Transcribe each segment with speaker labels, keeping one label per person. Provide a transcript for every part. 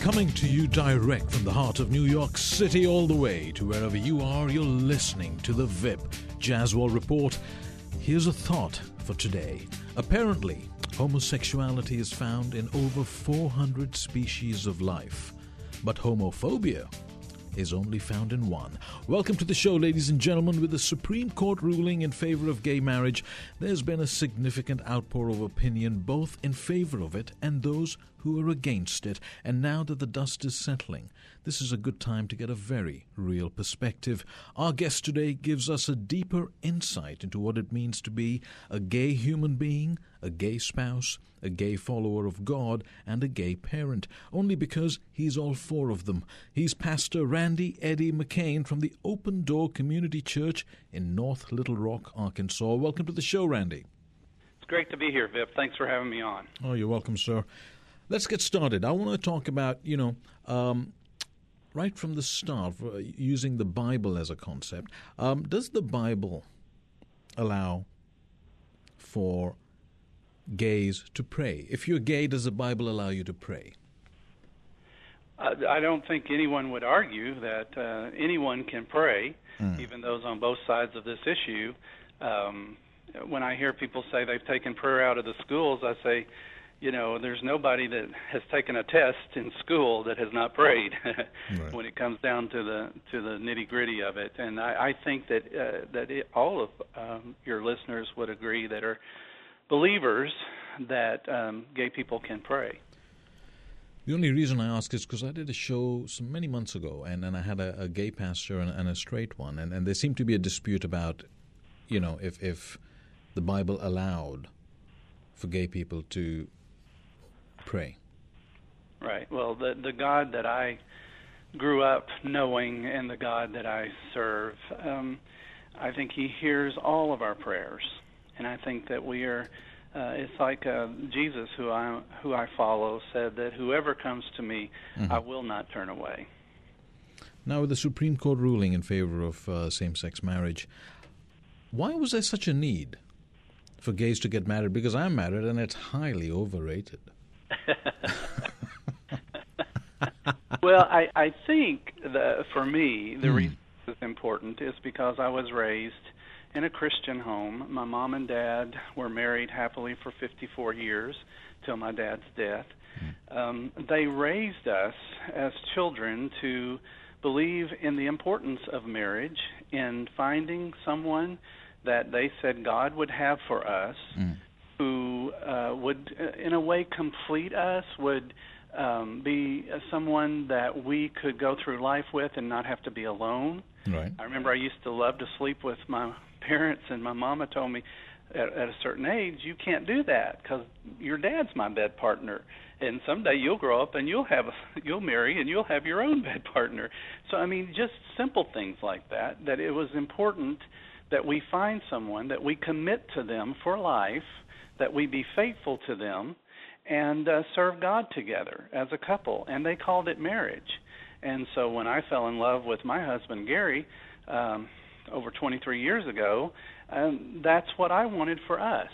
Speaker 1: Coming to you direct from the heart of New York City, all the way to wherever you are, you're listening to the VIP Jazzwall Report. Here's a thought for today. Apparently, homosexuality is found in over 400 species of life, but homophobia is only found in one. Welcome to the show, ladies and gentlemen. With the Supreme Court ruling in favor of gay marriage, there's been a significant outpour of opinion both in favor of it and those who are against it. And now that the dust is settling, this is a good time to get a very real perspective. Our guest today gives us a deeper insight into what it means to be a gay human being, a gay spouse, a gay follower of God, and a gay parent, only because he's all four of them. He's Pastor Randy Eddy McCain from the Open Door Community Church in North Little Rock, Arkansas. Welcome to the show, Randy.
Speaker 2: It's great to be here, Vip. Thanks for having me on.
Speaker 1: Oh, you're welcome, sir. Let's get started. I want to talk about, you know, um, right from the start, uh, using the Bible as a concept. Um, does the Bible allow for gays to pray? If you're gay, does the Bible allow you to pray?
Speaker 2: I don't think anyone would argue that uh, anyone can pray, mm. even those on both sides of this issue. Um, when I hear people say they've taken prayer out of the schools, I say, you know, there's nobody that has taken a test in school that has not prayed right. when it comes down to the to the nitty gritty of it. And I, I think that uh, that it, all of um, your listeners would agree that are believers that um, gay people can pray.
Speaker 1: The only reason I ask is because I did a show some many months ago, and, and I had a, a gay pastor and, and, a straight one, and, and there seemed to be a dispute about, you know, if if the Bible allowed for gay people to pray?
Speaker 2: Right. Well, the the God that I grew up knowing and the God that I serve, um, I think He hears all of our prayers, and I think that we are. Uh, it's like uh, Jesus, who I who I follow, said that whoever comes to me, mm-hmm. I will not turn away.
Speaker 1: Now, with the Supreme Court ruling in favor of uh, same-sex marriage, why was there such a need for gays to get married? Because I'm married, and it's highly overrated.
Speaker 2: well, I I think that for me the mm. reason it's important is because I was raised in a Christian home. My mom and dad were married happily for 54 years till my dad's death. Mm. Um, they raised us as children to believe in the importance of marriage, in finding someone that they said God would have for us. Mm who uh, would, uh, in a way, complete us, would um, be someone that we could go through life with and not have to be alone.
Speaker 1: Right.
Speaker 2: I remember I used to love to sleep with my parents, and my mama told me at, at a certain age you can't do that because your dad's my bed partner, and someday you'll grow up and you'll have a, you'll marry and you'll have your own bed partner. So I mean, just simple things like that. That it was important that we find someone that we commit to them for life that we be faithful to them and uh, serve God together as a couple. And they called it marriage. And so when I fell in love with my husband, Gary, um, over 23 years ago, um, that's what I wanted for us.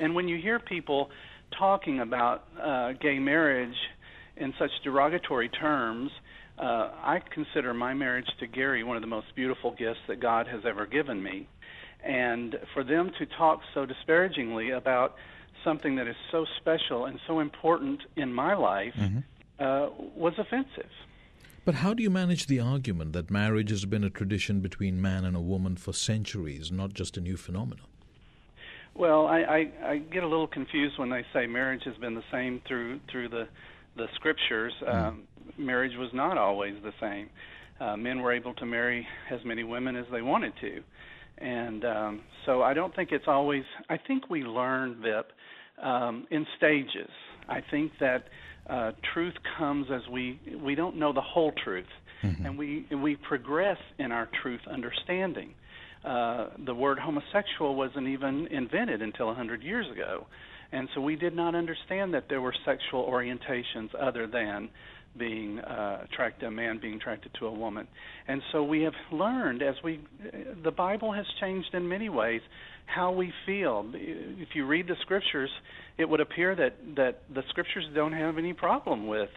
Speaker 2: And when you hear people talking about uh, gay marriage in such derogatory terms, uh, I consider my marriage to Gary one of the most beautiful gifts that God has ever given me and for them to talk so disparagingly about something that is so special and so important in my life mm-hmm. uh, was offensive.
Speaker 1: But how do you manage the argument that marriage has been a tradition between man and a woman for centuries, not just a new phenomenon?
Speaker 2: Well, I, I, I get a little confused when they say marriage has been the same through through the the scriptures. Mm. Um, marriage was not always the same. Uh, men were able to marry as many women as they wanted to and um, so I don't think it's always. I think we learn Vip um, in stages. I think that uh, truth comes as we we don't know the whole truth, mm-hmm. and we we progress in our truth understanding. Uh, the word homosexual wasn't even invented until a hundred years ago, and so we did not understand that there were sexual orientations other than being uh, attracted, a man being attracted to a woman. And so we have learned as we, the Bible has changed in many ways how we feel. If you read the scriptures, it would appear that that the scriptures don't have any problem with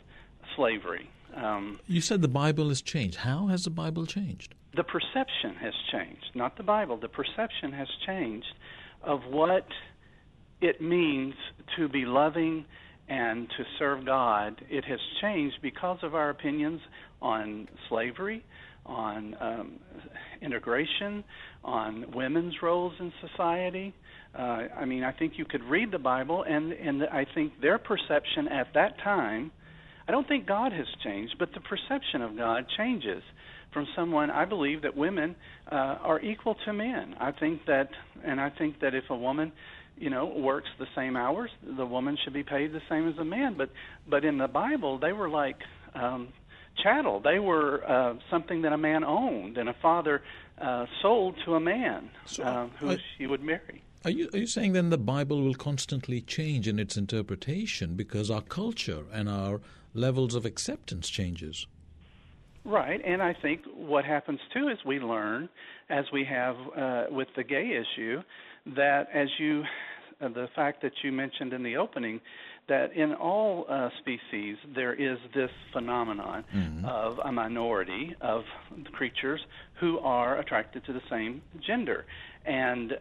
Speaker 2: slavery. Um,
Speaker 1: you said the Bible has changed. How has the Bible changed?
Speaker 2: The perception has changed, not the Bible. The perception has changed of what it means to be loving and to serve God. It has changed because of our opinions on slavery, on um, integration, on women's roles in society. Uh, I mean, I think you could read the Bible, and and I think their perception at that time. I don't think God has changed, but the perception of God changes from someone. I believe that women uh, are equal to men. I think that, and I think that if a woman, you know, works the same hours, the woman should be paid the same as a man. But but in the Bible, they were like um, chattel. They were uh, something that a man owned, and a father uh, sold to a man so, uh, who I, she would marry.
Speaker 1: Are you are you saying then the Bible will constantly change in its interpretation because our culture and our levels of acceptance changes?
Speaker 2: Right, and I think what happens too is we learn, as we have uh, with the gay issue, that as you, uh, the fact that you mentioned in the opening, that in all uh, species there is this phenomenon mm-hmm. of a minority of creatures who are attracted to the same gender, and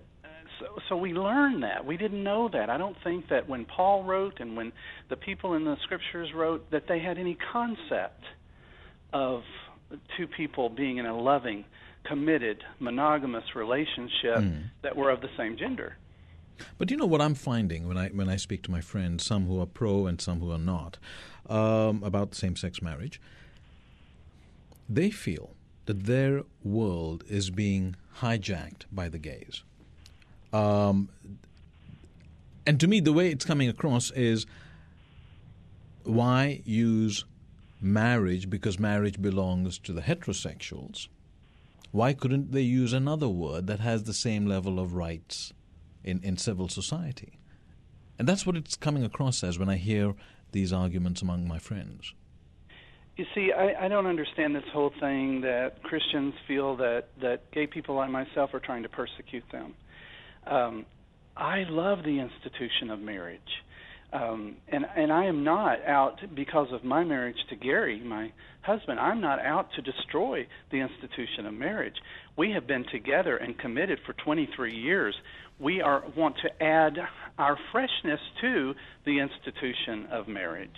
Speaker 2: so, so we learn that. We didn't know that. I don't think that when Paul wrote and when the people in the scriptures wrote that they had any concept of two people being in a loving, committed, monogamous relationship mm. that were of the same gender.
Speaker 1: But you know what I'm finding when I when I speak to my friends, some who are pro and some who are not, um, about same-sex marriage. They feel that their world is being hijacked by the gays. Um, and to me, the way it's coming across is why use marriage because marriage belongs to the heterosexuals? Why couldn't they use another word that has the same level of rights in, in civil society. And that's what it's coming across as when I hear these arguments among my friends.
Speaker 2: You see, I, I don't understand this whole thing that Christians feel that, that gay people like myself are trying to persecute them. Um, I love the institution of marriage. Um, and and I am not out because of my marriage to Gary, my husband. I'm not out to destroy the institution of marriage. We have been together and committed for 23 years we are want to add our freshness to the institution of marriage.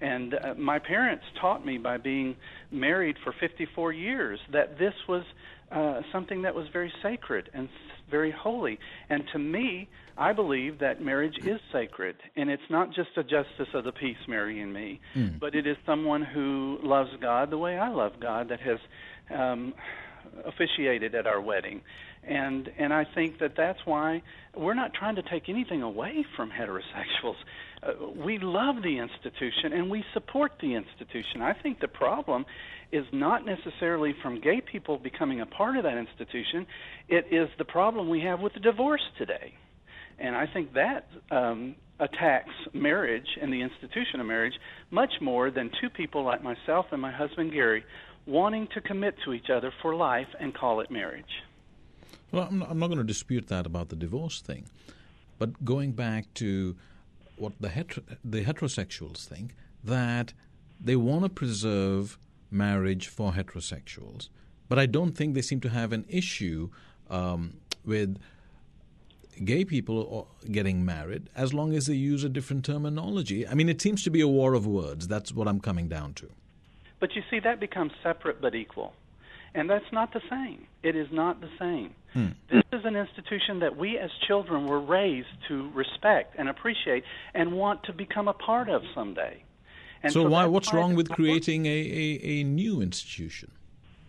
Speaker 2: And uh, my parents taught me by being married for 54 years that this was uh, something that was very sacred and very holy. And to me, I believe that marriage is sacred, and it's not just a justice of the peace marrying me, mm. but it is someone who loves God the way I love God that has um, officiated at our wedding and and I think that that's why we're not trying to take anything away from heterosexuals. Uh, we love the institution and we support the institution. I think the problem is not necessarily from gay people becoming a part of that institution. It is the problem we have with the divorce today, and I think that. Um, attacks marriage and the institution of marriage much more than two people like myself and my husband Gary wanting to commit to each other for life and call it marriage.
Speaker 1: Well, I'm not, going to dispute that about the divorce thing, but going back to what the hetero, the heterosexuals think that they want to preserve marriage for heterosexuals, but I don't think they seem to have an issue um, with gay people getting married as long as they use a different terminology. I mean, it seems to be a war of words. That's what I'm coming down to.
Speaker 2: But you see, that becomes separate but equal. And that's not the same. It is not the same. Hmm. This is an institution that we as children were raised to respect and appreciate and want to become a part of someday.
Speaker 1: And so, so why? What's wrong with creating a, a, a new institution?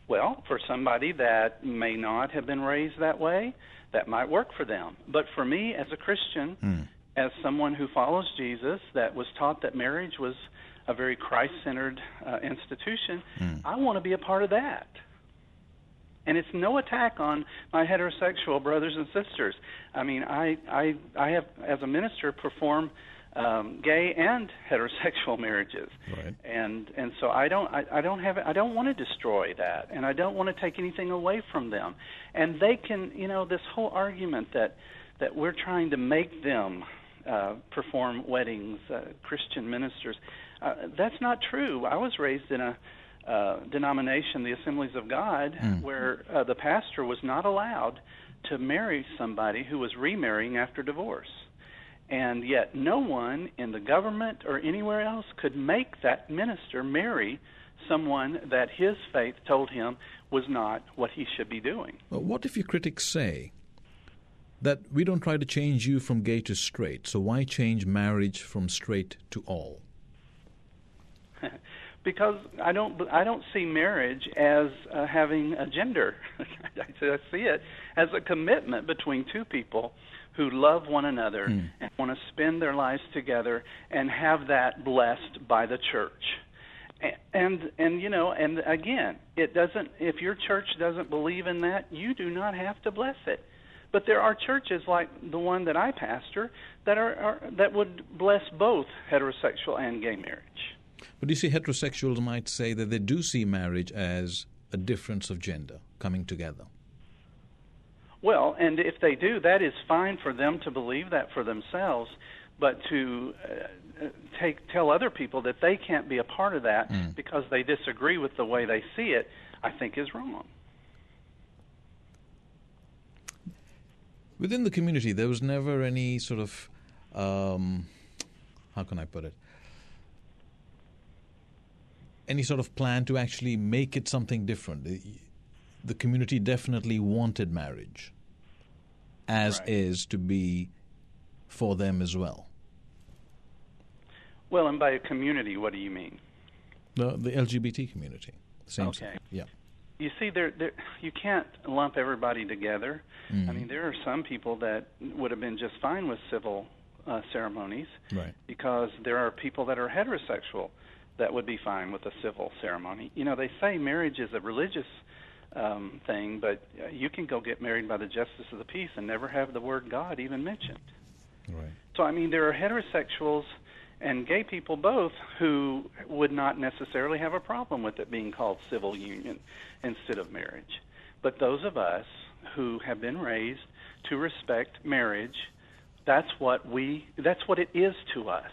Speaker 2: Well, for somebody that may not have been raised that way, that might work for them. But for me, as a Christian, hmm. as someone who follows Jesus, that was taught that marriage was a very Christ-centered uh, institution, hmm. I want to be a part of that. And it's no attack on my heterosexual brothers and sisters. I mean, I I I have as a minister perform um, gay and heterosexual marriages,
Speaker 1: right.
Speaker 2: and and so I don't I, I don't have I don't want to destroy that, and I don't want to take anything away from them, and they can you know this whole argument that that we're trying to make them uh, perform weddings, uh, Christian ministers. Uh, that's not true. I was raised in a uh, denomination, the Assemblies of God,
Speaker 1: Mm.
Speaker 2: where uh, the pastor was not allowed to marry somebody who was remarrying after divorce. And yet, no one in the government or anywhere else could make that minister marry someone that his faith told him was not what he should be doing.
Speaker 1: But what if your critics say that we don't try to change you from gay to straight, so why change marriage from straight to all?
Speaker 2: Because I don't I don't see marriage as uh, having a gender. I see it as a commitment between two people who love one another
Speaker 1: Hmm.
Speaker 2: and want to spend their lives together and have that blessed by the church. A- And and you know and again, it doesn't if your church doesn't believe in that, you do not have to bless it. But there are churches like the one that I pastor that are, are that would bless both heterosexual and gay marriage.
Speaker 1: But you see, heterosexuals might say that they do see marriage as a difference of gender coming together.
Speaker 2: Well, and if they do, that is fine for them to believe that for themselves. But to uh, take tell other people that they can't be a part of that
Speaker 1: Mm.
Speaker 2: because they disagree with the way they see it, I think is wrong.
Speaker 1: Within the community, there was never any sort of, um, how can I put it? Any sort of plan to actually make it something different. The, community definitely wanted marriage, as
Speaker 2: Right.
Speaker 1: is to be for them as well.
Speaker 2: Well, and by a community, what do you mean?
Speaker 1: The, the LGBT community. Same
Speaker 2: Okay.
Speaker 1: Yeah.
Speaker 2: You see, there, there, you can't lump everybody together. I
Speaker 1: Mhm.
Speaker 2: mean, there are some people that would have been just fine with civil uh, ceremonies
Speaker 1: Right.
Speaker 2: because there are people that are heterosexual that would be fine with a civil ceremony. You know, they say marriage is a religious um, thing, but uh, you can go get married by the justice of the peace and never have the word God even mentioned.
Speaker 1: Right.
Speaker 2: So I mean, there are heterosexuals and gay people both who would not necessarily have a problem with it being called civil union instead of marriage. But those of us who have been raised to respect marriage, that's what we that's what it is to us.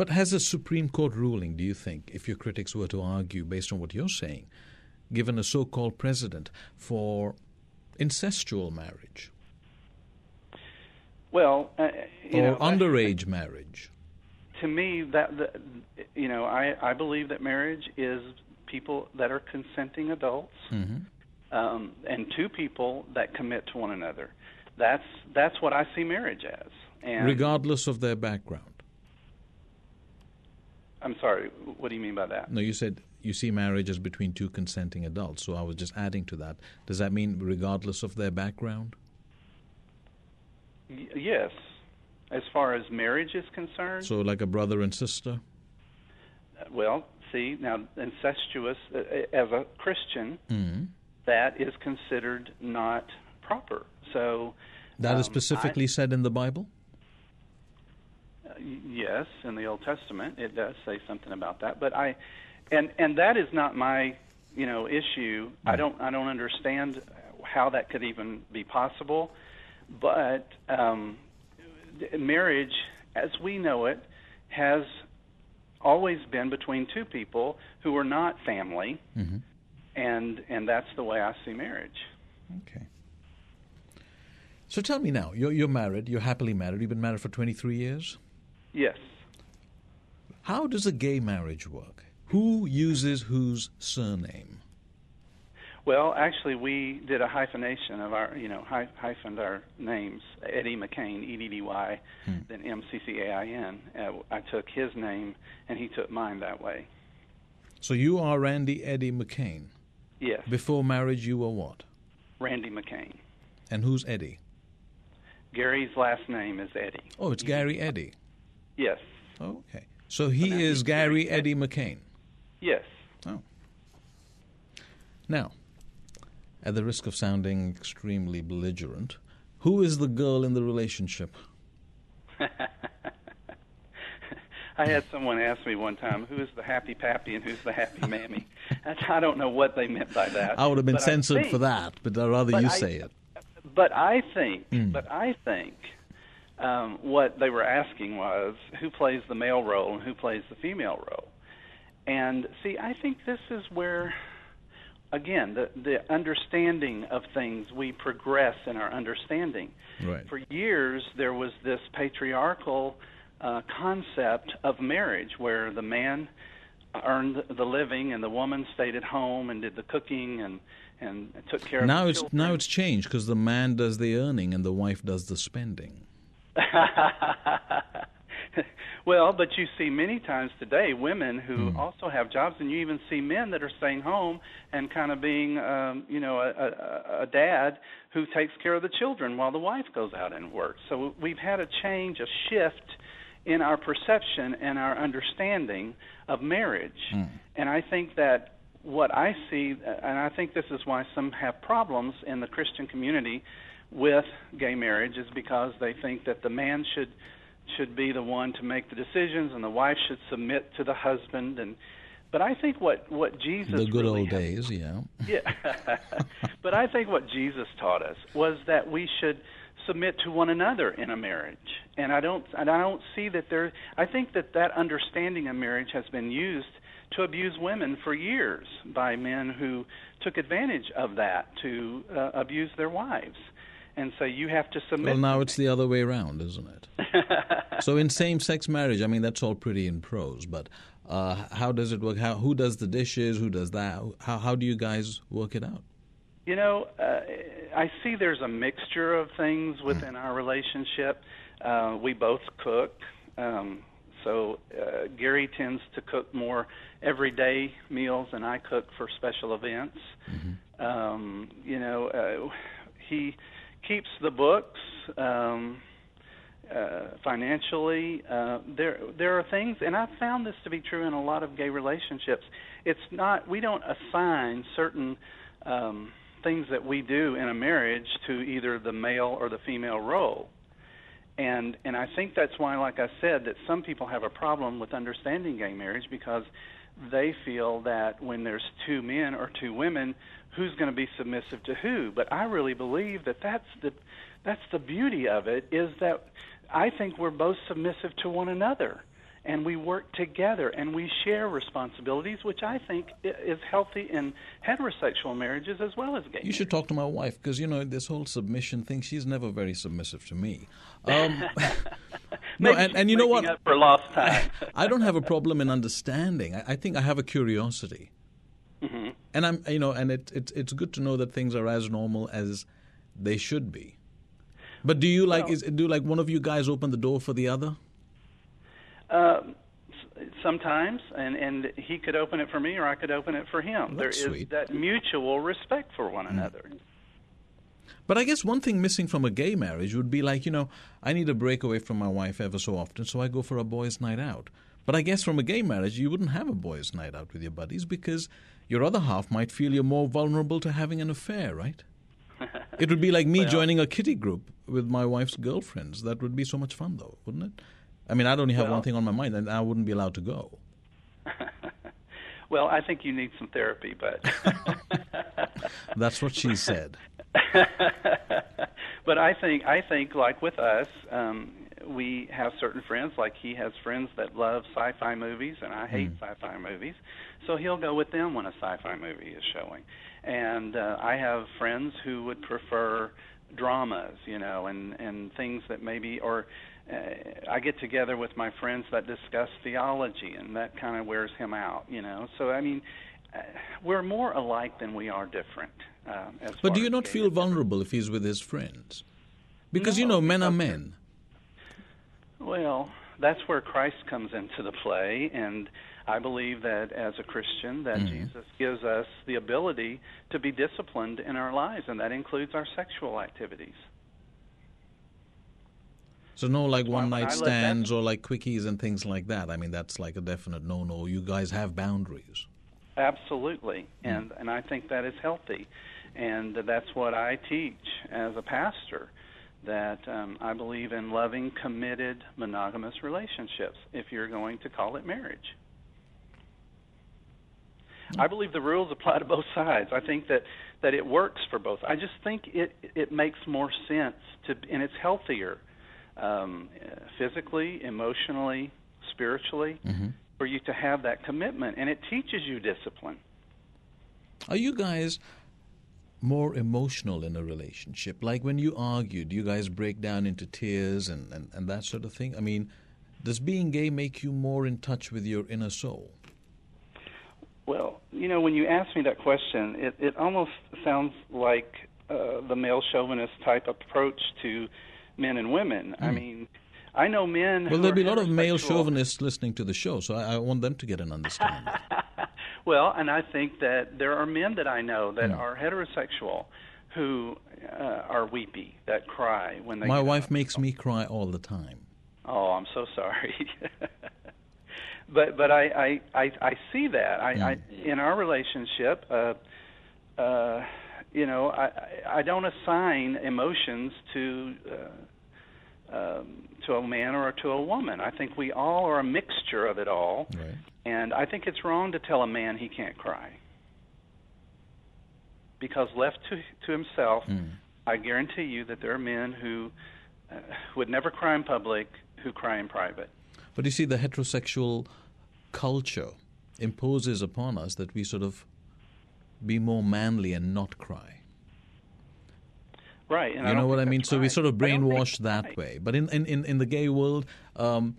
Speaker 1: But has a Supreme Court ruling, do you think, if your critics were to argue based on what you're saying, given a so called precedent for incestual marriage
Speaker 2: Well, uh, you
Speaker 1: or
Speaker 2: know,
Speaker 1: underage marriage?
Speaker 2: to me that the, you know I I believe that marriage is people that are consenting adults
Speaker 1: hmm
Speaker 2: um, and two people that commit to one another. That's that's what I see marriage as. And
Speaker 1: Regardless of their background.
Speaker 2: I'm sorry, what do you mean by that?
Speaker 1: No, you said you see marriage as between two consenting adults, so I was just adding to that. Does that mean regardless of their background?
Speaker 2: Y- yes, as far as marriage is concerned.
Speaker 1: So, like a brother and sister?
Speaker 2: well, see now incestuous uh, as a Christian
Speaker 1: hmm
Speaker 2: that is considered not proper. So
Speaker 1: That is
Speaker 2: um,
Speaker 1: specifically said in the Bible?
Speaker 2: Yes, in the Old Testament it does say something about that, but I and and that is not my you know issue. I don't I don't understand how that could even be possible. But um, marriage, as we know it, has always been between two people who are not family,
Speaker 1: hmm
Speaker 2: and and that's the way I see marriage.
Speaker 1: Okay. So tell me now, you're, you're married, you're happily married, you've been married for 23 years.
Speaker 2: Yes.
Speaker 1: How does a gay marriage work? Who uses whose surname?
Speaker 2: Well, actually, we did a hyphenation of our, you know, hy- hyphened our names. Eddy McCain, E D D Y,
Speaker 1: Hmm.
Speaker 2: then M C C A I N. Uh, I took his name, and he took mine that way.
Speaker 1: So you are Randy Eddy McCain.
Speaker 2: Yes,
Speaker 1: Before marriage, you were what?
Speaker 2: Randy McCain.
Speaker 1: And who's Eddy?
Speaker 2: Gary's last name is Eddy.
Speaker 1: Oh, it's Gary Eddy.
Speaker 2: Yes,
Speaker 1: Okay. So he
Speaker 2: now
Speaker 1: is
Speaker 2: Gary
Speaker 1: Eddy McCain.
Speaker 2: yes.
Speaker 1: Oh. Now, at the risk of sounding extremely belligerent, who is the girl in the relationship?
Speaker 2: I had someone ask me one time, "Who is the happy pappy and who's the happy mammy?" I don't know what they meant by that.
Speaker 1: I would have been
Speaker 2: but
Speaker 1: censored
Speaker 2: think-
Speaker 1: for that, but I'd rather
Speaker 2: but
Speaker 1: you
Speaker 2: I-
Speaker 1: say it.
Speaker 2: But but I think,
Speaker 1: Mm.
Speaker 2: but I think, um, what they were asking was who plays the male role and who plays the female role. And see, I think this is where, again, the the understanding of things we progress in our understanding.
Speaker 1: Right.
Speaker 2: For years, there was this patriarchal uh, concept of marriage where the man earned the living and the woman stayed at home and did the cooking and and took care
Speaker 1: Now
Speaker 2: of the
Speaker 1: it's
Speaker 2: children.
Speaker 1: now it's changed because the man does the earning and the wife does the spending.
Speaker 2: well, but you see many times today women who
Speaker 1: Hmm.
Speaker 2: also have jobs, and you even see men that are staying home and kind of being, um, you know, a, a, a dad who takes care of the children while the wife goes out and works. So we've had a change, a shift in our perception and our understanding of marriage.
Speaker 1: Hmm.
Speaker 2: And I think that what I see, and I think this is why some have problems in the Christian community with gay marriage, is because they think that the man should should be the one to make the decisions and the wife should submit to the husband and but I think what what Jesus
Speaker 1: the good
Speaker 2: really
Speaker 1: old
Speaker 2: had-
Speaker 1: days, yeah.
Speaker 2: yeah. but I think what Jesus taught us was that we should submit to one another in a marriage. And I don't and I don't see that there I think that that understanding of marriage has been used to abuse women for years by men who took advantage of that to uh, abuse their wives. And so you have to submit
Speaker 1: Well, now it's the other way around, isn't it? so in same-sex marriage, I mean that's all pretty in prose, but uh, how does it work? How who does the dishes? Who does that? How how do you guys work it out?
Speaker 2: You know, uh, I see there's a mixture of things within our relationship. Uh, we both cook. Um, so uh, Gary tends to cook more everyday meals, and I cook for special events. Um, you know, uh, he keeps the books. Um, uh, financially, uh, there there are things, and I've found this to be true in a lot of gay relationships. It's not we don't assign certain um, things that we do in a marriage to either the male or the female role, and and I think that's why, like I said, that some people have a problem with understanding gay marriage because they feel that when there's two men or two women, who's going to be submissive to who? But I really believe that that's the that's the beauty of it is that I think we're both submissive to one another and we work together and we share responsibilities which I think is healthy in heterosexual marriages as well as gay.
Speaker 1: You should talk to my wife because you know this whole submission thing. She's never very submissive to me. Um, no, and, and you know what?
Speaker 2: For lost time.
Speaker 1: I don't have a problem in understanding. I, I think I have a curiosity,
Speaker 2: hmm
Speaker 1: and I'm you know, and it, it it's good to know that things are as normal as they should be. But do you like
Speaker 2: Well-
Speaker 1: is do like one of you guys open the door for the other?
Speaker 2: S- sometimes, and and he could open it for me, or I could open it for him. There is
Speaker 1: sweet.
Speaker 2: that mutual respect for one
Speaker 1: Mm.
Speaker 2: another.
Speaker 1: But I guess one thing missing from a gay marriage would be like, you know, I need a break away from my wife ever so often, so I go for a boys' night out. But I guess from a gay marriage, you wouldn't have a boys' night out with your buddies because your other half might feel you're more vulnerable to having an affair, right? It would be like me
Speaker 2: Well-
Speaker 1: joining a kitty group with my wife's girlfriends. That would be so much fun, though, wouldn't it? I mean, I'd only have
Speaker 2: Well-
Speaker 1: one thing on my mind, and I wouldn't be allowed to go.
Speaker 2: well, I think you need some therapy, but.
Speaker 1: That's what she said.
Speaker 2: but I think I think like with us, um, we have certain friends. Like he has friends that love sci-fi movies, and I hate sci-fi movies. So he'll go with them when a sci-fi movie is showing. And uh, I have friends who would prefer dramas, you know, and and things that maybe or. Uh, I get together with my friends that discuss theology, and that kind of wears him out, you know. So I mean, uh, we're more alike than we are different. Um, as
Speaker 1: But do you not feel vulnerable if he's with his friends? Because, you know, men are men.
Speaker 2: Well, that's where Christ comes into the play, and I believe that as a Christian, that
Speaker 1: Mhm.
Speaker 2: Jesus gives us the ability to be disciplined in our lives, and that includes our sexual activities.
Speaker 1: So no like one night stands or like quickies and things like that. I mean that's like a definite no no. You guys have boundaries.
Speaker 2: Absolutely, and and I think that is healthy, and that's what I teach as a pastor. That um, I believe in loving, committed, monogamous relationships. If you're going to call it marriage, I believe the rules apply to both sides. I think that that it works for both. I just think it it makes more sense to, and it's healthier, um, physically, emotionally, spiritually,
Speaker 1: mm-hmm.
Speaker 2: for you to have that commitment, and it teaches you discipline.
Speaker 1: Are you guys more emotional in a relationship? Like when you argue, do you guys break down into tears and, and, and that sort of thing? I mean, does being gay make you more in touch with your inner soul?
Speaker 2: Well, you know, when you ask me that question, it, it almost sounds like uh, the male chauvinist type approach to men and women. Mm. I hmm. mean, I know men.
Speaker 1: Well, there'll be a lot
Speaker 2: of
Speaker 1: male chauvinists listening to the show, so I, I want them to get an understanding.
Speaker 2: well, and I think that there are men that I know that mm. are heterosexual who uh, are weepy, that cry when they.
Speaker 1: My wife makes me cry all the time.
Speaker 2: Oh, I'm so sorry. but but I I I, I see that I, mm. I in our relationship. Uh, uh, you know, I I don't assign emotions to uh, um, to a man or to a woman. I think we all are a mixture of it all,
Speaker 1: right.
Speaker 2: and I think it's wrong to tell a man he can't cry because left to to himself,
Speaker 1: mm.
Speaker 2: I guarantee you that there are men who uh, would never cry in public who cry in private.
Speaker 1: But you see, the heterosexual culture imposes upon us that we sort of be more manly and not cry.
Speaker 2: Right.
Speaker 1: you know what I mean? So
Speaker 2: right.
Speaker 1: we sort of brainwashed that
Speaker 2: right.
Speaker 1: way. But in, in, in the gay world, um,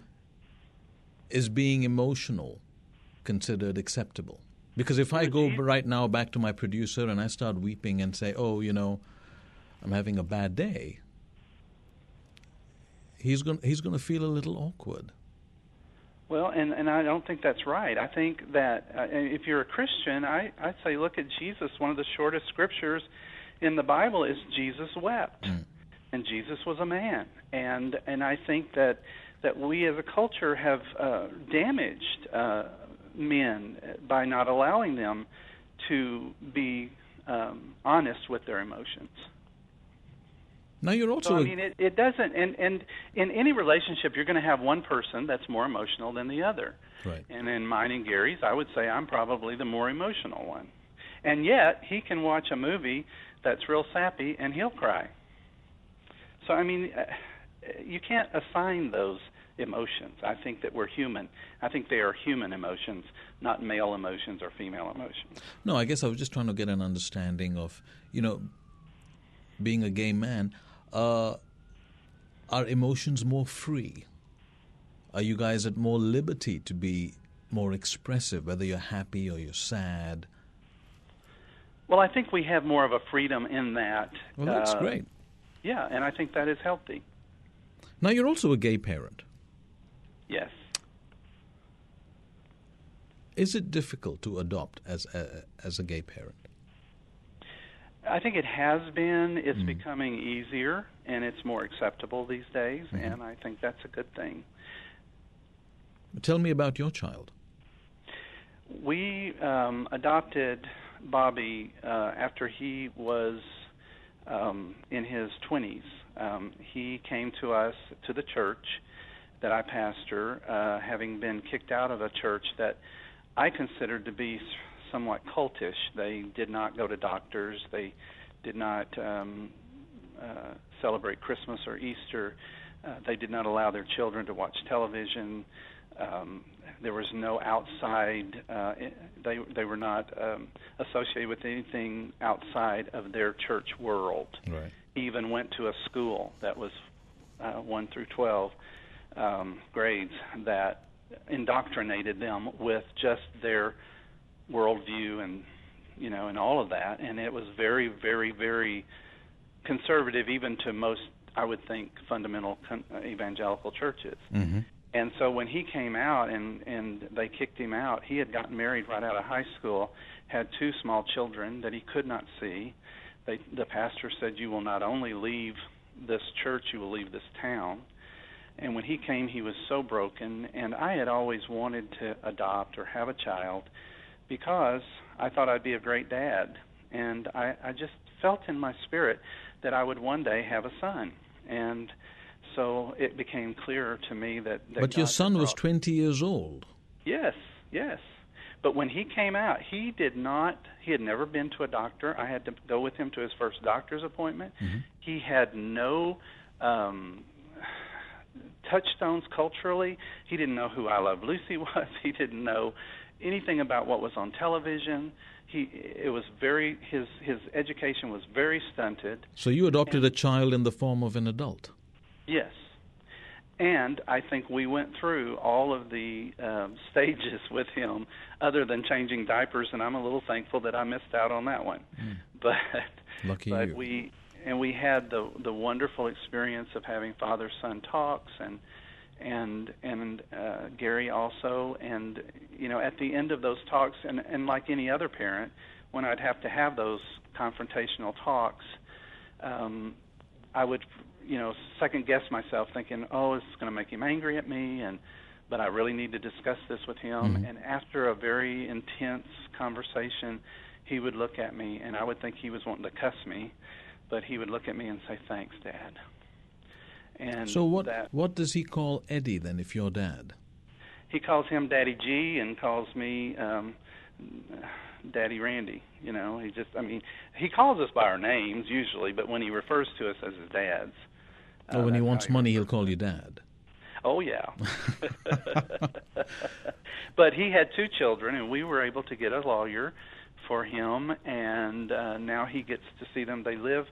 Speaker 1: is being emotional considered acceptable? Because if I go right now back to my producer and I start weeping and say, oh, you know, I'm having a bad day, he's going he's going to feel a little awkward.
Speaker 2: Well, and and I don't think that's right. I think that uh, if you're a Christian, I I say look at Jesus. One of the shortest scriptures in the Bible is Jesus wept,
Speaker 1: mm.
Speaker 2: and Jesus was a man. And and I think that that we as a culture have uh, damaged uh, men by not allowing them to be um, honest with their emotions.
Speaker 1: Now you're also.
Speaker 2: So, I mean, it, it doesn't, and and in any relationship, you're going to have one person that's more emotional than the other.
Speaker 1: Right.
Speaker 2: And in mine and Gary's, I would say I'm probably the more emotional one. And yet, he can watch a movie that's real sappy and he'll cry. So I mean, uh, you can't assign those emotions. I think that we're human. I think they are human emotions, not male emotions or female emotions.
Speaker 1: No, I guess I was just trying to get an understanding of, you know, being a gay man uh, are emotions more free? Are you guys at more liberty to be more expressive, whether you're happy or you're sad?
Speaker 2: Well, I think we have more of a freedom in that.
Speaker 1: Well, that's
Speaker 2: uh,
Speaker 1: great.
Speaker 2: Yeah, and I think that is healthy.
Speaker 1: Now, you're also a gay parent.
Speaker 2: Yes.
Speaker 1: Is it difficult to adopt as a, as a gay parent?
Speaker 2: I think it has been. It's
Speaker 1: mm.
Speaker 2: becoming easier and it's more acceptable these days,
Speaker 1: mm-hmm.
Speaker 2: and I think that's a good thing.
Speaker 1: Tell me about your child.
Speaker 2: We um, adopted Bobby uh, after he was um, in his 20s. Um, he came to us to the church that I pastor, uh, having been kicked out of a church that I considered to be somewhat cultish. They did not go to doctors. They did not um, uh, celebrate Christmas or Easter. Uh, they did not allow their children to watch television. Um, there was no outside. Uh, they they were not um, associated with anything outside of their church world.
Speaker 1: Right.
Speaker 2: Even went to a school that was uh, one through twelve um, grades that indoctrinated them with just their worldview and you know and all of that and it was very very very conservative even to most i would think fundamental con- evangelical churches
Speaker 1: mm-hmm.
Speaker 2: And so when he came out and and they kicked him out he had gotten married right out of high school had two small children that he could not see. They the pastor said you will not only leave this church you will leave this town. And when he came he was so broken and i had always wanted to adopt or have a child because I thought I'd be a great dad, and I, I just felt in my spirit that I would one day have a son, and so it became clear to me that. that
Speaker 1: but your
Speaker 2: God
Speaker 1: son was 20 years old.
Speaker 2: Yes, yes, But when he came out, he did not. He had never been to a doctor. I had to go with him to his first doctor's appointment.
Speaker 1: Mm-hmm.
Speaker 2: He had no um, touchstones culturally. He didn't know who I Love Lucy was. He didn't know anything about what was on television. He it was very his his education was very stunted.
Speaker 1: So you adopted a child in the form of an adult.
Speaker 2: Yes. And I think we went through all of the um, stages with him, other than changing diapers, and I'm a little thankful that I missed out on that one.
Speaker 1: Mm.
Speaker 2: But
Speaker 1: Lucky
Speaker 2: but
Speaker 1: you.
Speaker 2: we and we had the the wonderful experience of having father son talks and and and uh, Gary also and you know at the end of those talks and and like any other parent when I'd have to have those confrontational talks um I would you know second guess myself thinking oh it's going to make him angry at me and but I really need to discuss this with him
Speaker 1: Mhm.
Speaker 2: and after a very intense conversation he would look at me and I would think he was wanting to cuss me but he would look at me and say thanks dad and
Speaker 1: So what
Speaker 2: that
Speaker 1: what does he call Eddy then if you're dad?
Speaker 2: he calls him Daddy G and calls me um Daddy Randy. You know, he just I mean he calls us by our names usually, but when he refers to us as his dads. Uh,
Speaker 1: when he wants money, he'll call you dad.
Speaker 2: Oh yeah. but he had two children and we were able to get a lawyer for him and uh now he gets to see them. They live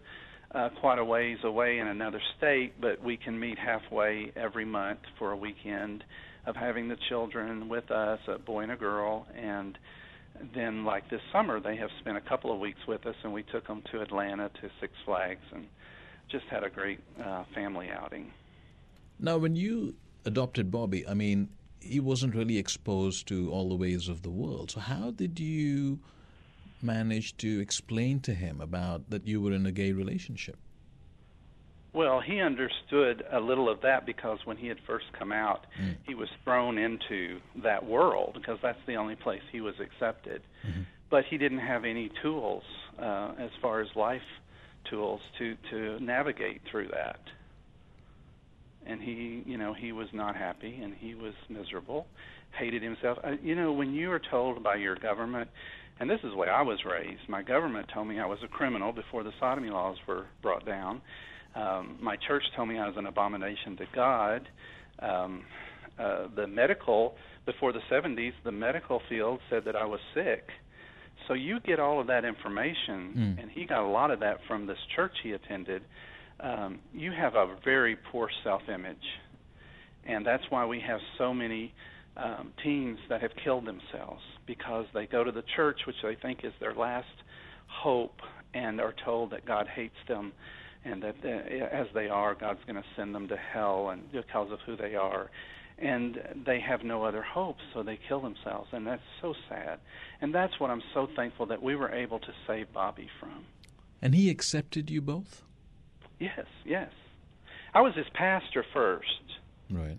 Speaker 2: uh quite a ways away in another state, but we can meet halfway every month for a weekend of having the children with us, a boy and a girl, and then like this summer they have spent a couple of weeks with us and we took them to Atlanta to Six Flags and just had a great uh family outing.
Speaker 1: Now, when you adopted Bobby, I mean, he wasn't really exposed to all the ways of the world. So how did you manage to explain to him about that you were in a gay relationship?
Speaker 2: Well, he understood a little of that because when he had first come out,
Speaker 1: Mm.
Speaker 2: he was thrown into that world because that's the only place he was accepted.
Speaker 1: Mhm.
Speaker 2: But he didn't have any tools uh, as far as life tools to to navigate through that. And he, you know, he was not happy and he was miserable, hated himself. Uh, you know, when you are told by your government, and this is the way I was raised. My government told me I was a criminal before the sodomy laws were brought down um, my church told me I was an abomination to God. Um, uh, the medical before the 70s, the medical field said that I was sick. So you get all of that information,
Speaker 1: Mm.
Speaker 2: and he got a lot of that from this church he attended. Um, you have a very poor self-image, and that's why we have so many um, teens that have killed themselves because they go to the church, which they think is their last hope, and are told that God hates them and that uh, as they are, God's going to send them to hell and because of who they are. And they have no other hope, so they kill themselves, and that's so sad. And that's what I'm so thankful that we were able to save Bobby from.
Speaker 1: And he accepted you both?
Speaker 2: Yes, yes. I was his pastor first,
Speaker 1: Right.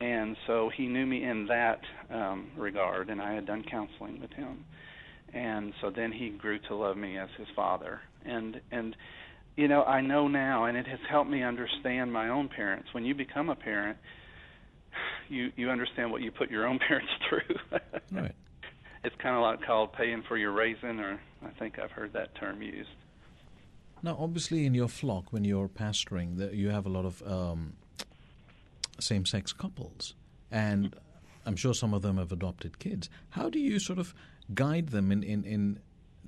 Speaker 2: and so he knew me in that um, regard, and I had done counseling with him. And so then he grew to love me as his father, and and you know I know now, and it has helped me understand my own parents. When you become a parent, you you understand what you put your own parents through.
Speaker 1: Right.
Speaker 2: It's kind of like called paying for your raisin, or I think I've heard that term used.
Speaker 1: Now, obviously, in your flock, when you're pastoring, the, you have a lot of um, same-sex couples, and I'm sure some of them have adopted kids. How do you sort of guide them in, in, in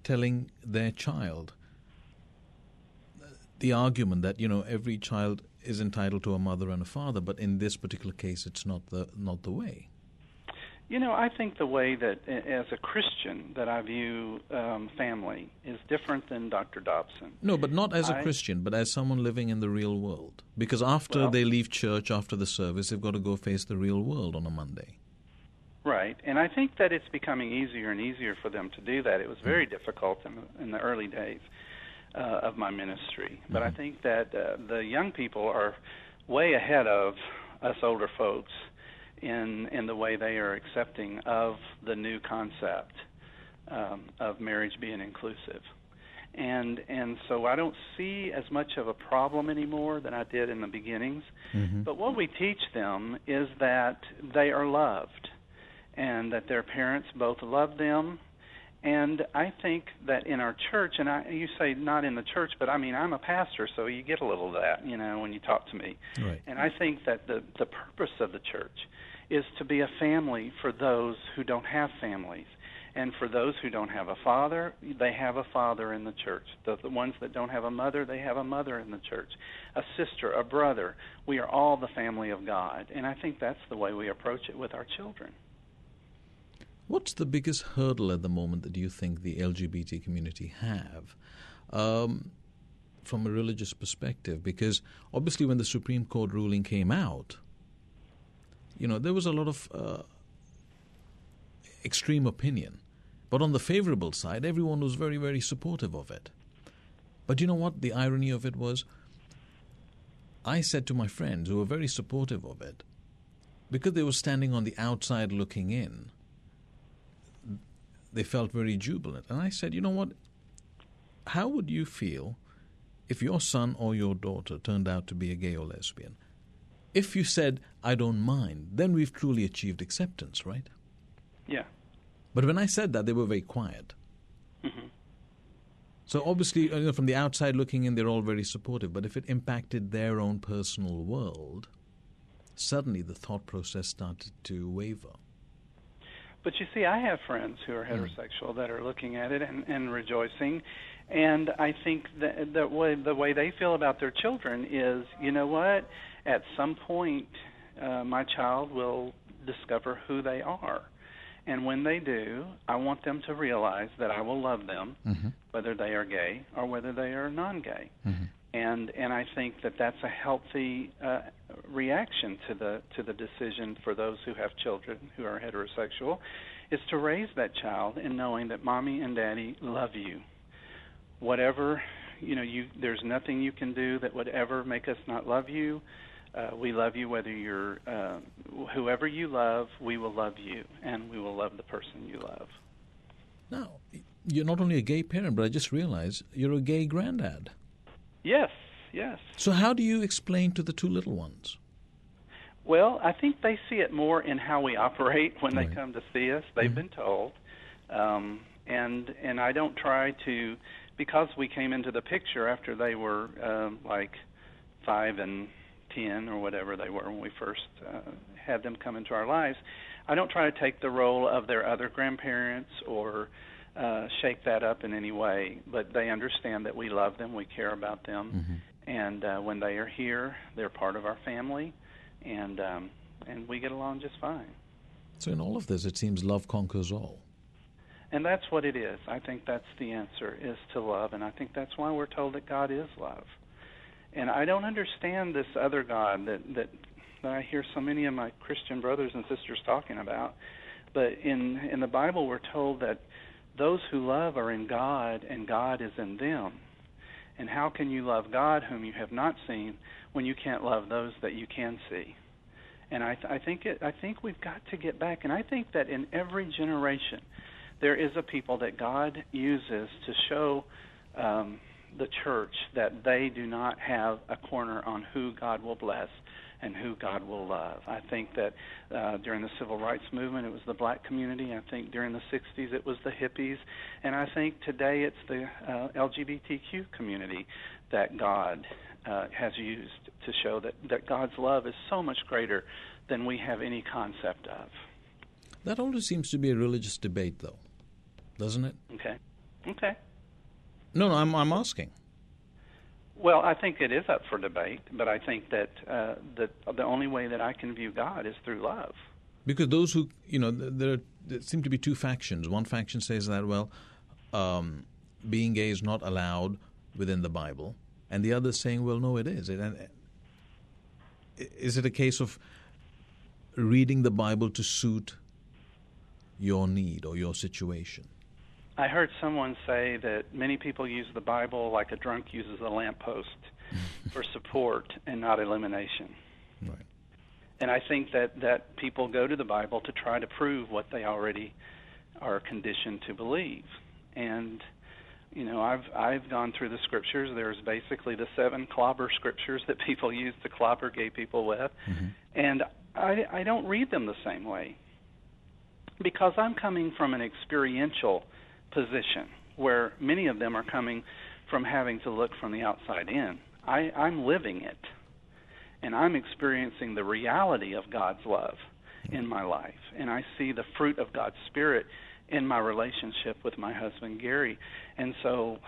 Speaker 1: telling their child the argument that you know every child is entitled to a mother and a father, but in this particular case, it's not the not the way.
Speaker 2: You know, I think the way that, as a Christian, that I view um, family is different than Dr. Dobson.
Speaker 1: No, but not as a
Speaker 2: I-
Speaker 1: Christian, but as someone living in the real world. Because after
Speaker 2: Well-
Speaker 1: they leave church after the service, they've got to go face the real world on a Monday.
Speaker 2: Right, and I think that it's becoming easier and easier for them to do that. It was very difficult in in the early days uh, of my ministry, but I
Speaker 1: Mhm.
Speaker 2: think that uh, the young people are way ahead of us older folks in in the way they are accepting of the new concept um, of marriage being inclusive. And and so I don't see as much of a problem anymore than I did in the beginnings.
Speaker 1: Mm-hmm.
Speaker 2: But what we teach them is that they are loved and that their parents both love them. And I think that in our church, and I, you say not in the church, but I mean I'm a pastor, so you get a little of that, you know, when you talk to me.
Speaker 1: Right.
Speaker 2: And I think that the the purpose of the church is to be a family for those who don't have families. And for those who don't have a father, they have a father in the church. The, the ones that don't have a mother, they have a mother in the church. A sister, a brother. We are all the family of God. And I think that's the way we approach it with our children.
Speaker 1: What's the biggest hurdle at the moment that you think the LGBT community have um, from a religious perspective? Because obviously, when the Supreme Court ruling came out, you know, there was a lot of uh, extreme opinion. But on the favorable side, everyone was very, very supportive of it. But you know what? The irony of it was, I said to my friends who were very supportive of it, because they were standing on the outside looking in, they felt very jubilant. And I said, you know what? How would you feel if your son or your daughter turned out to be a gay or lesbian? If you said, I don't mind, then we've truly achieved acceptance, right?
Speaker 2: Yeah.
Speaker 1: But when I said that, they were very quiet.
Speaker 2: Mm-hmm.
Speaker 1: So obviously, you know, from the outside looking in, they're all very supportive. But if it impacted their own personal world, suddenly the thought process started to waver.
Speaker 2: But you see, I have friends who are heterosexual mm. that are looking at it and, and rejoicing, and I think that the way the way they feel about their children is, you know what? At some point, uh, my child will discover who they are and when they do, I want them to realize that I will love them, mm-hmm. whether they are gay or whether they are non-gay. Mm-hmm. And and I think that that's a healthy uh, reaction to the to the decision for those who have children who are heterosexual, is to raise that child in knowing that mommy and daddy love you. Whatever you know, you there's nothing you can do that would ever make us not love you uh, we love you whether you're uh, whoever you love. We will love you, and we will love the person you love.
Speaker 1: Now, you're not only a gay parent, but I just realized you're a gay granddad.
Speaker 2: Yes, yes.
Speaker 1: So how do you explain to the two little ones?
Speaker 2: Well, I think they see it more in how we operate when right. they come to see us. They've mm-hmm. been told, um, and and I don't try to because we came into the picture after they were um, like five and 10 or whatever they were when we first uh, had them come into our lives, I don't try to take the role of their other grandparents or uh, shake that up in any way, but they understand that we love them, we care about them, mm-hmm. and uh, when they are here, they're part of our family, and um, and we get along just fine.
Speaker 1: So in all of this, it seems love conquers all.
Speaker 2: And that's what it is. I think that's the answer is to love, and I think that's why we're told that God is love and I don't understand this other God that that that I hear so many of my Christian brothers and sisters talking about. But in in the Bible, we're told that those who love are in God, and God is in them. And how can you love God whom you have not seen when you can't love those that you can see? And I, th- I think it, I think we've got to get back. And I think that in every generation, there is a people that God uses to show um, the church that they do not have a corner on who God will bless and who God will love. I think that uh, during the civil rights movement, it was the black community. I think during the 60s, it was the hippies. And I think today it's the uh, LGBTQ community that God uh, has used to show that, that God's love is so much greater than we have any concept of.
Speaker 1: That always seems to be a religious debate, though, doesn't it?
Speaker 2: Okay. Okay.
Speaker 1: No, no, I'm, I'm asking.
Speaker 2: Well, I think it is up for debate, but I think that uh, the only way that I can view God is through love.
Speaker 1: Because those who, you know, there, there seem to be two factions. One faction says that, well, um, being gay is not allowed within the Bible, and the other saying, well, no, it is. And is it a case of reading the Bible to suit your need or your situation?
Speaker 2: I heard someone say that many people use the Bible like a drunk uses a lamppost for support and not elimination.
Speaker 1: Right.
Speaker 2: And I think that that people go to the Bible to try to prove what they already are conditioned to believe. And you know, I've I've gone through the scriptures. There's basically the seven clobber scriptures that people use to clobber gay people with, mm-hmm. and I I don't read them the same way. because I'm coming from an experiential position where many of them are coming from having to look from the outside in. I, I'm living it, and I'm experiencing the reality of God's love in my life, and I see the fruit of God's Spirit in my relationship with my husband Gary. And so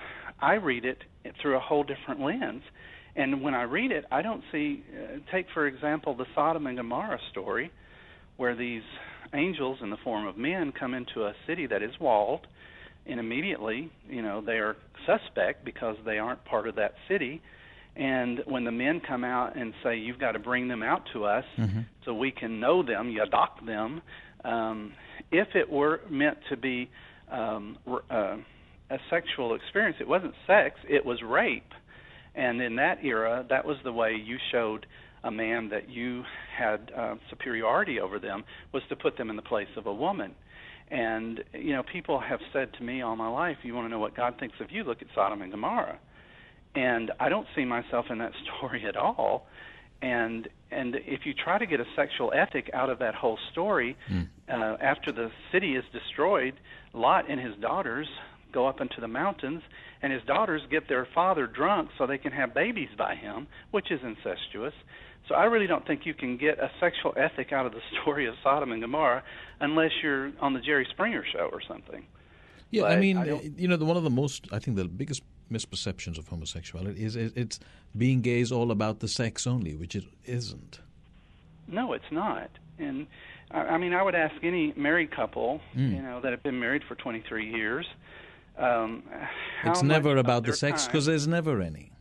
Speaker 2: I read it through a whole different lens. And when I read it, I don't see, uh, take for example the Sodom and Gomorrah story, where these angels in the form of men come into a city that is walled, and immediately, you know, they are suspect because they aren't part of that city. And when the men come out and say, "You've got to bring them out to us, mm-hmm. so we can know them, you adopt them," um, if it were meant to be um, uh, a sexual experience, it wasn't sex; it was rape. And in that era, that was the way you showed a man that you had uh, superiority over them was to put them in the place of a woman. And you know, people have said to me all my life, "You want to know what God thinks of you? Look at Sodom and Gomorrah." And I don't see myself in that story at all. And and if you try to get a sexual ethic out of that whole story, mm. uh, after the city is destroyed, Lot and his daughters go up into the mountains, and his daughters get their father drunk so they can have babies by him, which is incestuous. So I really don't think you can get a sexual ethic out of the story of Sodom and Gomorrah unless you're on the Jerry Springer show or something.
Speaker 1: Yeah, but I mean, I you know, the, one of the most, I think, the biggest misperceptions of homosexuality is it's being gay is all about the sex only, which it isn't.
Speaker 2: No, it's not. And I mean, I would ask any married couple, mm. you know, that have been married for 23 years. Um,
Speaker 1: it's never about the sex because there's never any.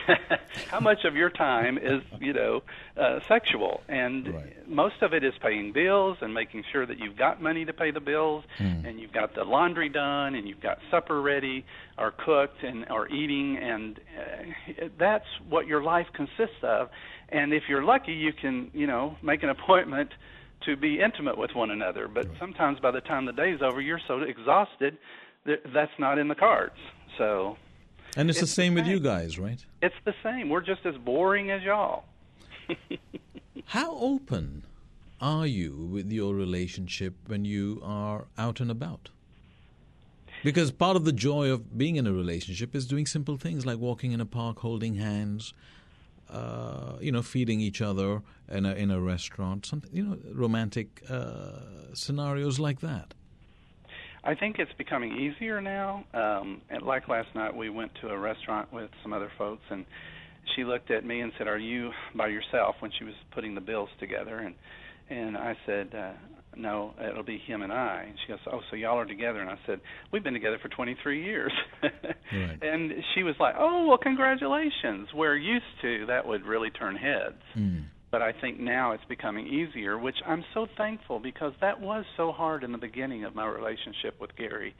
Speaker 2: how much of your time is you know uh, sexual and right. most of it is paying bills and making sure that you've got money to pay the bills mm. and you've got the laundry done and you've got supper ready or cooked and or eating and uh, that's what your life consists of and if you're lucky you can you know make an appointment to be intimate with one another but right. sometimes by the time the day's over you're so exhausted that that's not in the cards so
Speaker 1: and it's, it's the same the with you guys, right?
Speaker 2: It's the same. We're just as boring as y'all.
Speaker 1: How open are you with your relationship when you are out and about? Because part of the joy of being in a relationship is doing simple things like walking in a park, holding hands, uh, you know, feeding each other in a in a restaurant, something you know, romantic uh, scenarios like that.
Speaker 2: I think it's becoming easier now. Um, and like last night, we went to a restaurant with some other folks, and she looked at me and said, "Are you by yourself?" When she was putting the bills together, and and I said, uh, "No, it'll be him and I." And she goes, "Oh, so y'all are together?" And I said, "We've been together for 23 years." right. And she was like, "Oh, well, congratulations." We're used to that would really turn heads. Mm but I think now it's becoming easier, which I'm so thankful because that was so hard in the beginning of my relationship with Gary.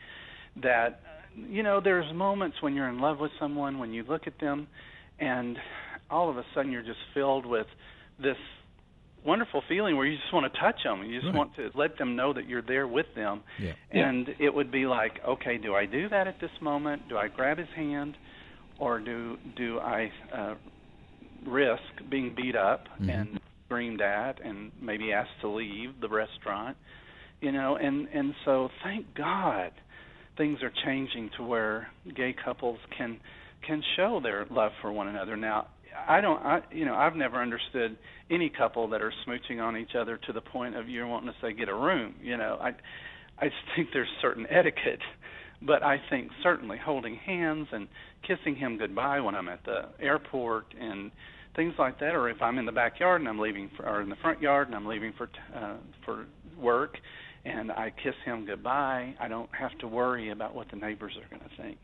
Speaker 2: That you know, there's moments when you're in love with someone, when you look at them, and all of a sudden you're just filled with this wonderful feeling where you just want to touch them. You just right. want to let them know that you're there with them. Yeah. And yeah. it would be like, okay, do I do that at this moment? Do I grab his hand, or do do I uh, risk being beat up mm-hmm. and screamed at and maybe asked to leave the restaurant you know and and so thank god things are changing to where gay couples can can show their love for one another now i don't i you know i've never understood any couple that are smooching on each other to the point of you're wanting to say get a room you know i i think there's certain etiquette but I think certainly holding hands and kissing him goodbye when I'm at the airport and things like that, or if I'm in the backyard and I'm leaving, for, or in the front yard and I'm leaving for uh, for work, and I kiss him goodbye, I don't have to worry about what the neighbors are going to think.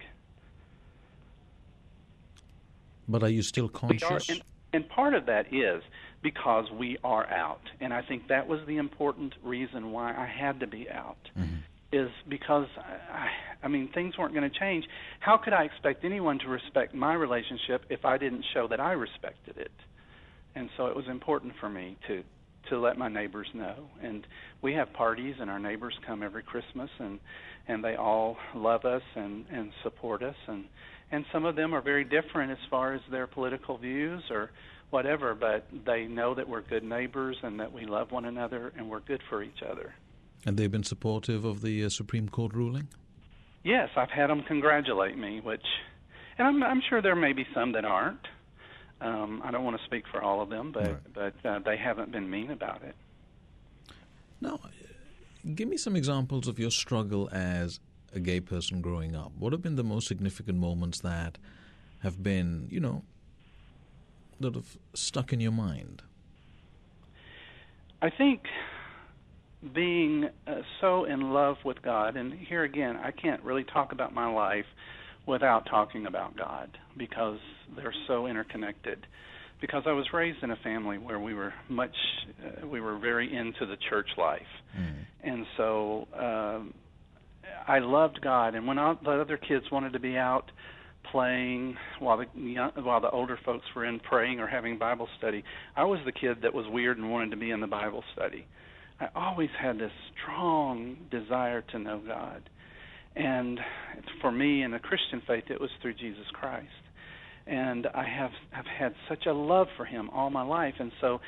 Speaker 1: But are you still conscious?
Speaker 2: Are, and, and part of that is because we are out, and I think that was the important reason why I had to be out. Mm-hmm is because I, I mean things weren't going to change. How could I expect anyone to respect my relationship if I didn't show that I respected it? And so it was important for me to to let my neighbors know. And we have parties, and our neighbors come every Christmas, and and they all love us and and support us. And and some of them are very different as far as their political views or whatever, but they know that we're good neighbors and that we love one another and we're good for each other.
Speaker 1: And they've been supportive of the uh, Supreme Court ruling?
Speaker 2: Yes, I've had them congratulate me, which, and I'm, I'm sure there may be some that aren't. Um, I don't want to speak for all of them, but right. but uh, they haven't been mean about it.
Speaker 1: Now, give me some examples of your struggle as a gay person growing up. What have been the most significant moments that have been, you know, that have stuck in your mind?
Speaker 2: I think being uh, so in love with God, and here again, I can't really talk about my life without talking about God because they're so interconnected. Because I was raised in a family where we were much, uh, we were very into the church life, mm. and so um, I loved God. And when all the other kids wanted to be out playing while the young, while the older folks were in praying or having Bible study, I was the kid that was weird and wanted to be in the Bible study. I always had this strong desire to know God. And for me in the Christian faith, it was through Jesus Christ. And I have have had such a love for Him all my life, and so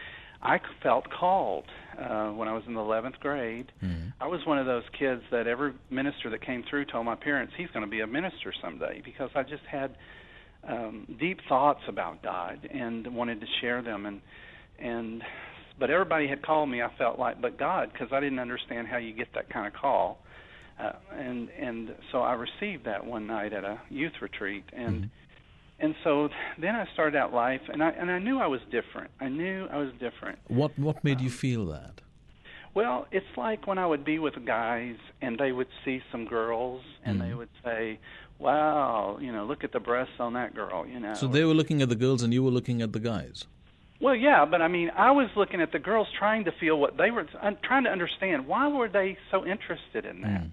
Speaker 2: I felt called uh, when I was in the 11th grade. Mm-hmm. I was one of those kids that every minister that came through told my parents he's going to be a minister someday because I just had um, deep thoughts about God and wanted to share them and and but everybody had called me. I felt like, but God, because I didn't understand how you get that kind of call, uh, and and so I received that one night at a youth retreat, and mm-hmm. and so then I started out life, and I and I knew I was different. I knew I was different.
Speaker 1: What what made um, you feel that?
Speaker 2: Well, it's like when I would be with guys and they would see some girls and mm-hmm. they would say, "Wow, you know, look at the breasts on that girl," you know.
Speaker 1: So they were looking at the girls and you were looking at the guys.
Speaker 2: Well, yeah, but I mean, I was looking at the girls trying to feel what they were trying to understand. Why were they so interested in that, mm.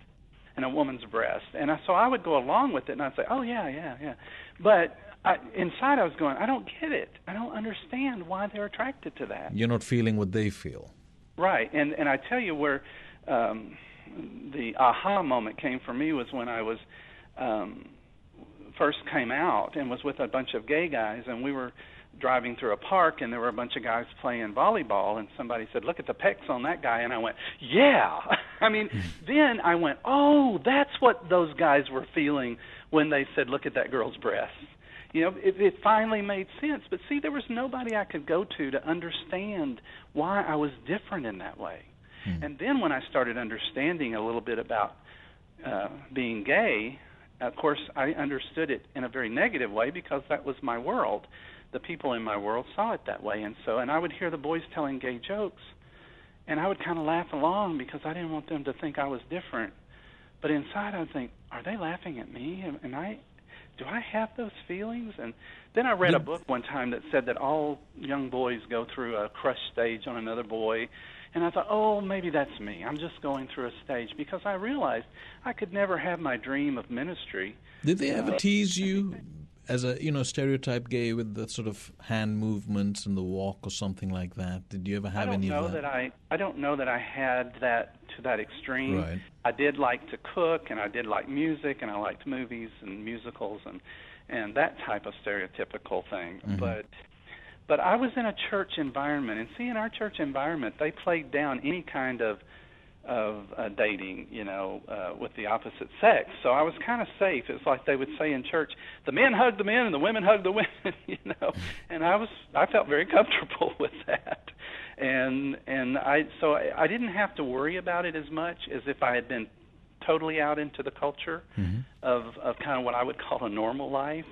Speaker 2: in a woman's breast? And I, so I would go along with it, and I'd say, "Oh yeah, yeah, yeah," but I, inside I was going, "I don't get it. I don't understand why they're attracted to that."
Speaker 1: You're not feeling what they feel,
Speaker 2: right? And and I tell you where um, the aha moment came for me was when I was um, first came out and was with a bunch of gay guys, and we were driving through a park and there were a bunch of guys playing volleyball and somebody said look at the pecs on that guy. And i went yeah. I mean hmm. then i went oh that's what those guys were feeling when they said look at that girl's breasts you know it, it finally made sense. But see there was nobody i could go to to understand why i was different in that way. Hmm. and then when i started understanding a little bit about uh being gay of course i understood it in a very negative way because that was my world the people in my world saw it that way. And so and I would hear the boys telling gay jokes and I would kind of laugh along because I didn't want them to think I was different. But inside I'd think are they laughing at me? Am, am I do I have those feelings? And then I read a book one time that said that all young boys go through a crush stage on another boy. And I thought, oh, maybe that's me. I'm just going through a stage. Because I realized I could never have my dream of ministry.
Speaker 1: Did they ever uh, tease you as a you know stereotype gay with the sort of hand movements and the walk or something like that did you ever have any
Speaker 2: of
Speaker 1: that?
Speaker 2: that i i don't know that i had that to that extreme
Speaker 1: right.
Speaker 2: i did like to cook and i did like music and i liked movies and musicals and and that type of stereotypical thing mm-hmm. but but i was in a church environment and see in our church environment they played down any kind of of uh, dating, you know, uh, with the opposite sex. So I was kind of safe. It's like they would say in church, the men hug the men and the women hug the women, you know. And I was I felt very comfortable with that. And and I so I, I didn't have to worry about it as much as if I had been totally out into the culture mm-hmm. of of kind of what I would call a normal life.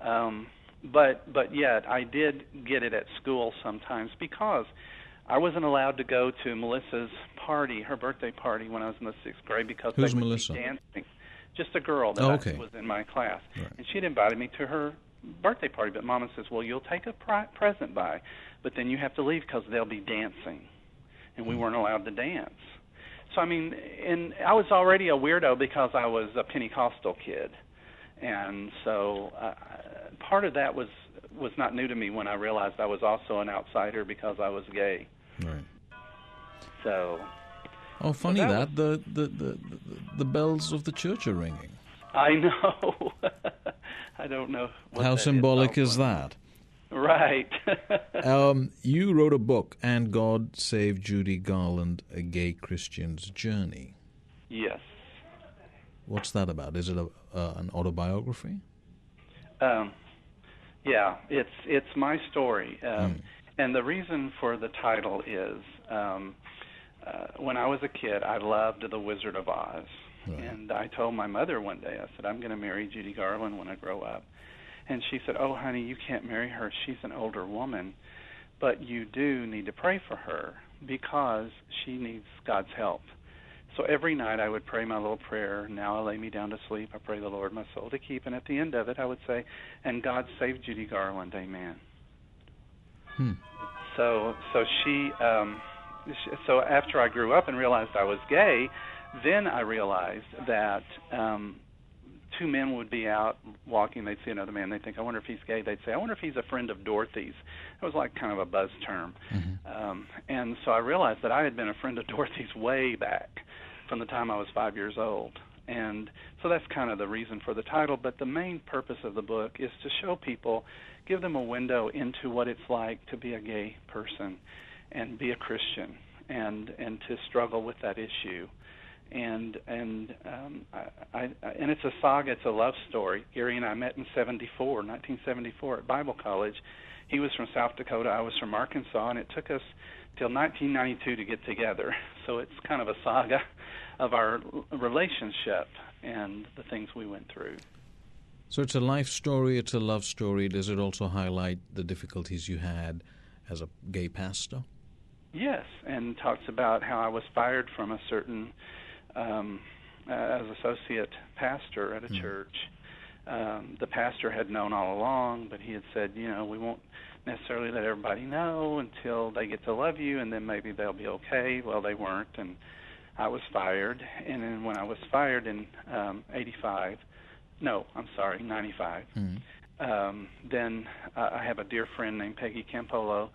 Speaker 2: Um but but yet I did get it at school sometimes because I wasn't allowed to go to Melissa's party, her birthday party, when I was in the sixth grade because
Speaker 1: Who's
Speaker 2: they
Speaker 1: would Melissa?
Speaker 2: be dancing. Just a girl that
Speaker 1: oh, okay.
Speaker 2: Was in my class,
Speaker 1: right.
Speaker 2: and she'd invited me to her birthday party. But Mama says, "Well, you'll take a pri- present by, but then you have to leave because they'll be dancing, and we mm. weren't allowed to dance." So I mean, and I was already a weirdo because I was a Pentecostal kid, and so uh, part of that was was not new to me when I realized I was also an outsider because I was gay.
Speaker 1: Right.
Speaker 2: So.
Speaker 1: Oh, funny that, that the, the, the the bells of the church are ringing.
Speaker 2: I know. I don't know.
Speaker 1: How symbolic is, is that?
Speaker 2: Right.
Speaker 1: um, you wrote a book, and God Saved Judy Garland: A Gay Christian's Journey.
Speaker 2: Yes.
Speaker 1: What's that about? Is it a, uh, an autobiography?
Speaker 2: Um, yeah, it's it's my story, um, mm. and the reason for the title is um, uh, when I was a kid, I loved The Wizard of Oz, right. and I told my mother one day, I said, "I'm going to marry Judy Garland when I grow up," and she said, "Oh, honey, you can't marry her. She's an older woman, but you do need to pray for her because she needs God's help." So every night I would pray my little prayer. Now I lay me down to sleep. I pray the Lord my soul to keep. And at the end of it, I would say, "And God save Judy Garland, Amen."
Speaker 1: Hmm.
Speaker 2: So so she um, so after I grew up and realized I was gay, then I realized that um, two men would be out walking. They'd see another man. They'd think, "I wonder if he's gay." They'd say, "I wonder if he's a friend of Dorothy's." It was like kind of a buzz term.
Speaker 1: Mm-hmm.
Speaker 2: Um, and so I realized that I had been a friend of Dorothy's way back from the time I was five years old. And so that's kind of the reason for the title. But the main purpose of the book is to show people, give them a window into what it's like to be a gay person and be a Christian and and to struggle with that issue. And and um, I, I and it's a saga. It's a love story. Gary and I met in '74, 1974, at Bible College. He was from South Dakota. I was from Arkansas, and it took us till 1992 to get together. So it's kind of a saga of our relationship and the things we went through.
Speaker 1: So it's a life story, it's a love story. Does it also highlight the difficulties you had as a gay pastor?
Speaker 2: Yes, and talks about how I was fired from a certain um, uh, as associate pastor at a mm. church. Um, the pastor had known all along, but he had said, you know, we won't necessarily let everybody know until they get to love you, and then maybe they'll be okay. Well, they weren't, and I was fired. And then when I was fired in um, '85, no, I'm sorry, '95.
Speaker 1: Mm-hmm.
Speaker 2: Um, then uh, I have a dear friend named Peggy Campolo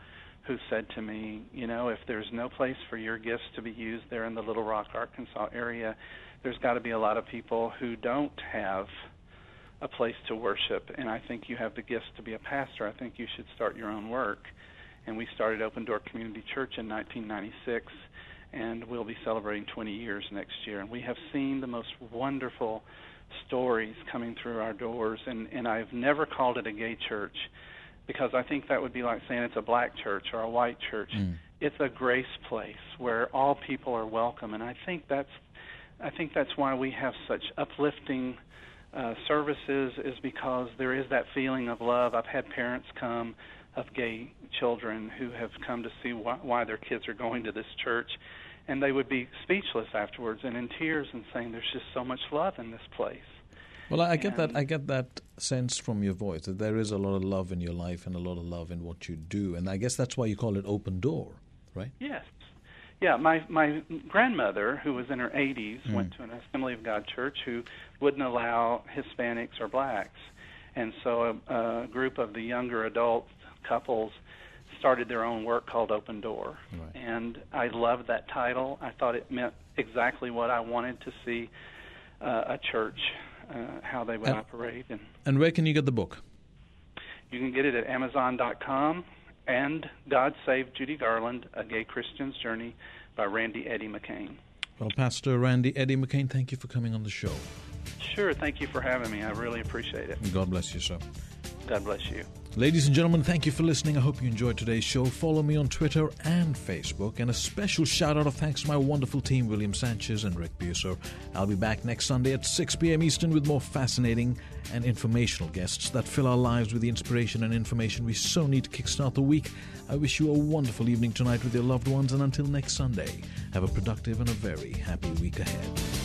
Speaker 2: who said to me, you know, if there's no place for your gifts to be used there in the Little Rock, Arkansas area, there's got to be a lot of people who don't have a place to worship. And I think you have the gifts to be a pastor. I think you should start your own work. And we started Open Door Community Church in 1996, and we'll be celebrating 20 years next year. And we have seen the most wonderful stories coming through our doors. And, and I've never called it a gay church because I think that would be like saying it's a black church or a white church.
Speaker 1: Mm.
Speaker 2: It's a grace place where all people are welcome, and I think that's I think that's why we have such uplifting uh, services is because there is that feeling of love. I've had parents come of gay children who have come to see why, why their kids are going to this church, and they would be speechless afterwards and in tears and saying, "There's just so much love in this place."
Speaker 1: Well, I get and, that. I get that sense from your voice that there is a lot of love in your life and a lot of love in what you do, and I guess that's why you call it open door, right?
Speaker 2: Yes, yeah, my my grandmother, who was in her 80s,
Speaker 1: mm.
Speaker 2: went to an Assembly of God church who wouldn't allow Hispanics or blacks, and so a, a group of the younger adult couples started their own work called Open Door,
Speaker 1: right.
Speaker 2: and I loved that title. I thought it meant exactly what I wanted to see uh, a church, uh, how they would
Speaker 1: and,
Speaker 2: operate, and
Speaker 1: and where can you get the book?
Speaker 2: You can get it at Amazon.com and God Save Judy Garland, A Gay Christian's Journey by Randy Eddy McCain.
Speaker 1: Well, Pastor Randy Eddy McCain, thank you for coming on the show.
Speaker 2: Sure, thank you for having me. I really appreciate it.
Speaker 1: God bless you, sir.
Speaker 2: God bless you.
Speaker 1: Ladies and gentlemen, thank you for listening. I hope you enjoyed today's show. Follow me on Twitter and Facebook. And a special shout out of thanks to my wonderful team, William Sanchez and Rick Buser. I'll be back next Sunday at 6 p.m. Eastern with more fascinating and informational guests that fill our lives with the inspiration and information we so need to kickstart the week. I wish you a wonderful evening tonight with your loved ones. And until next Sunday, have a productive and a very happy week ahead.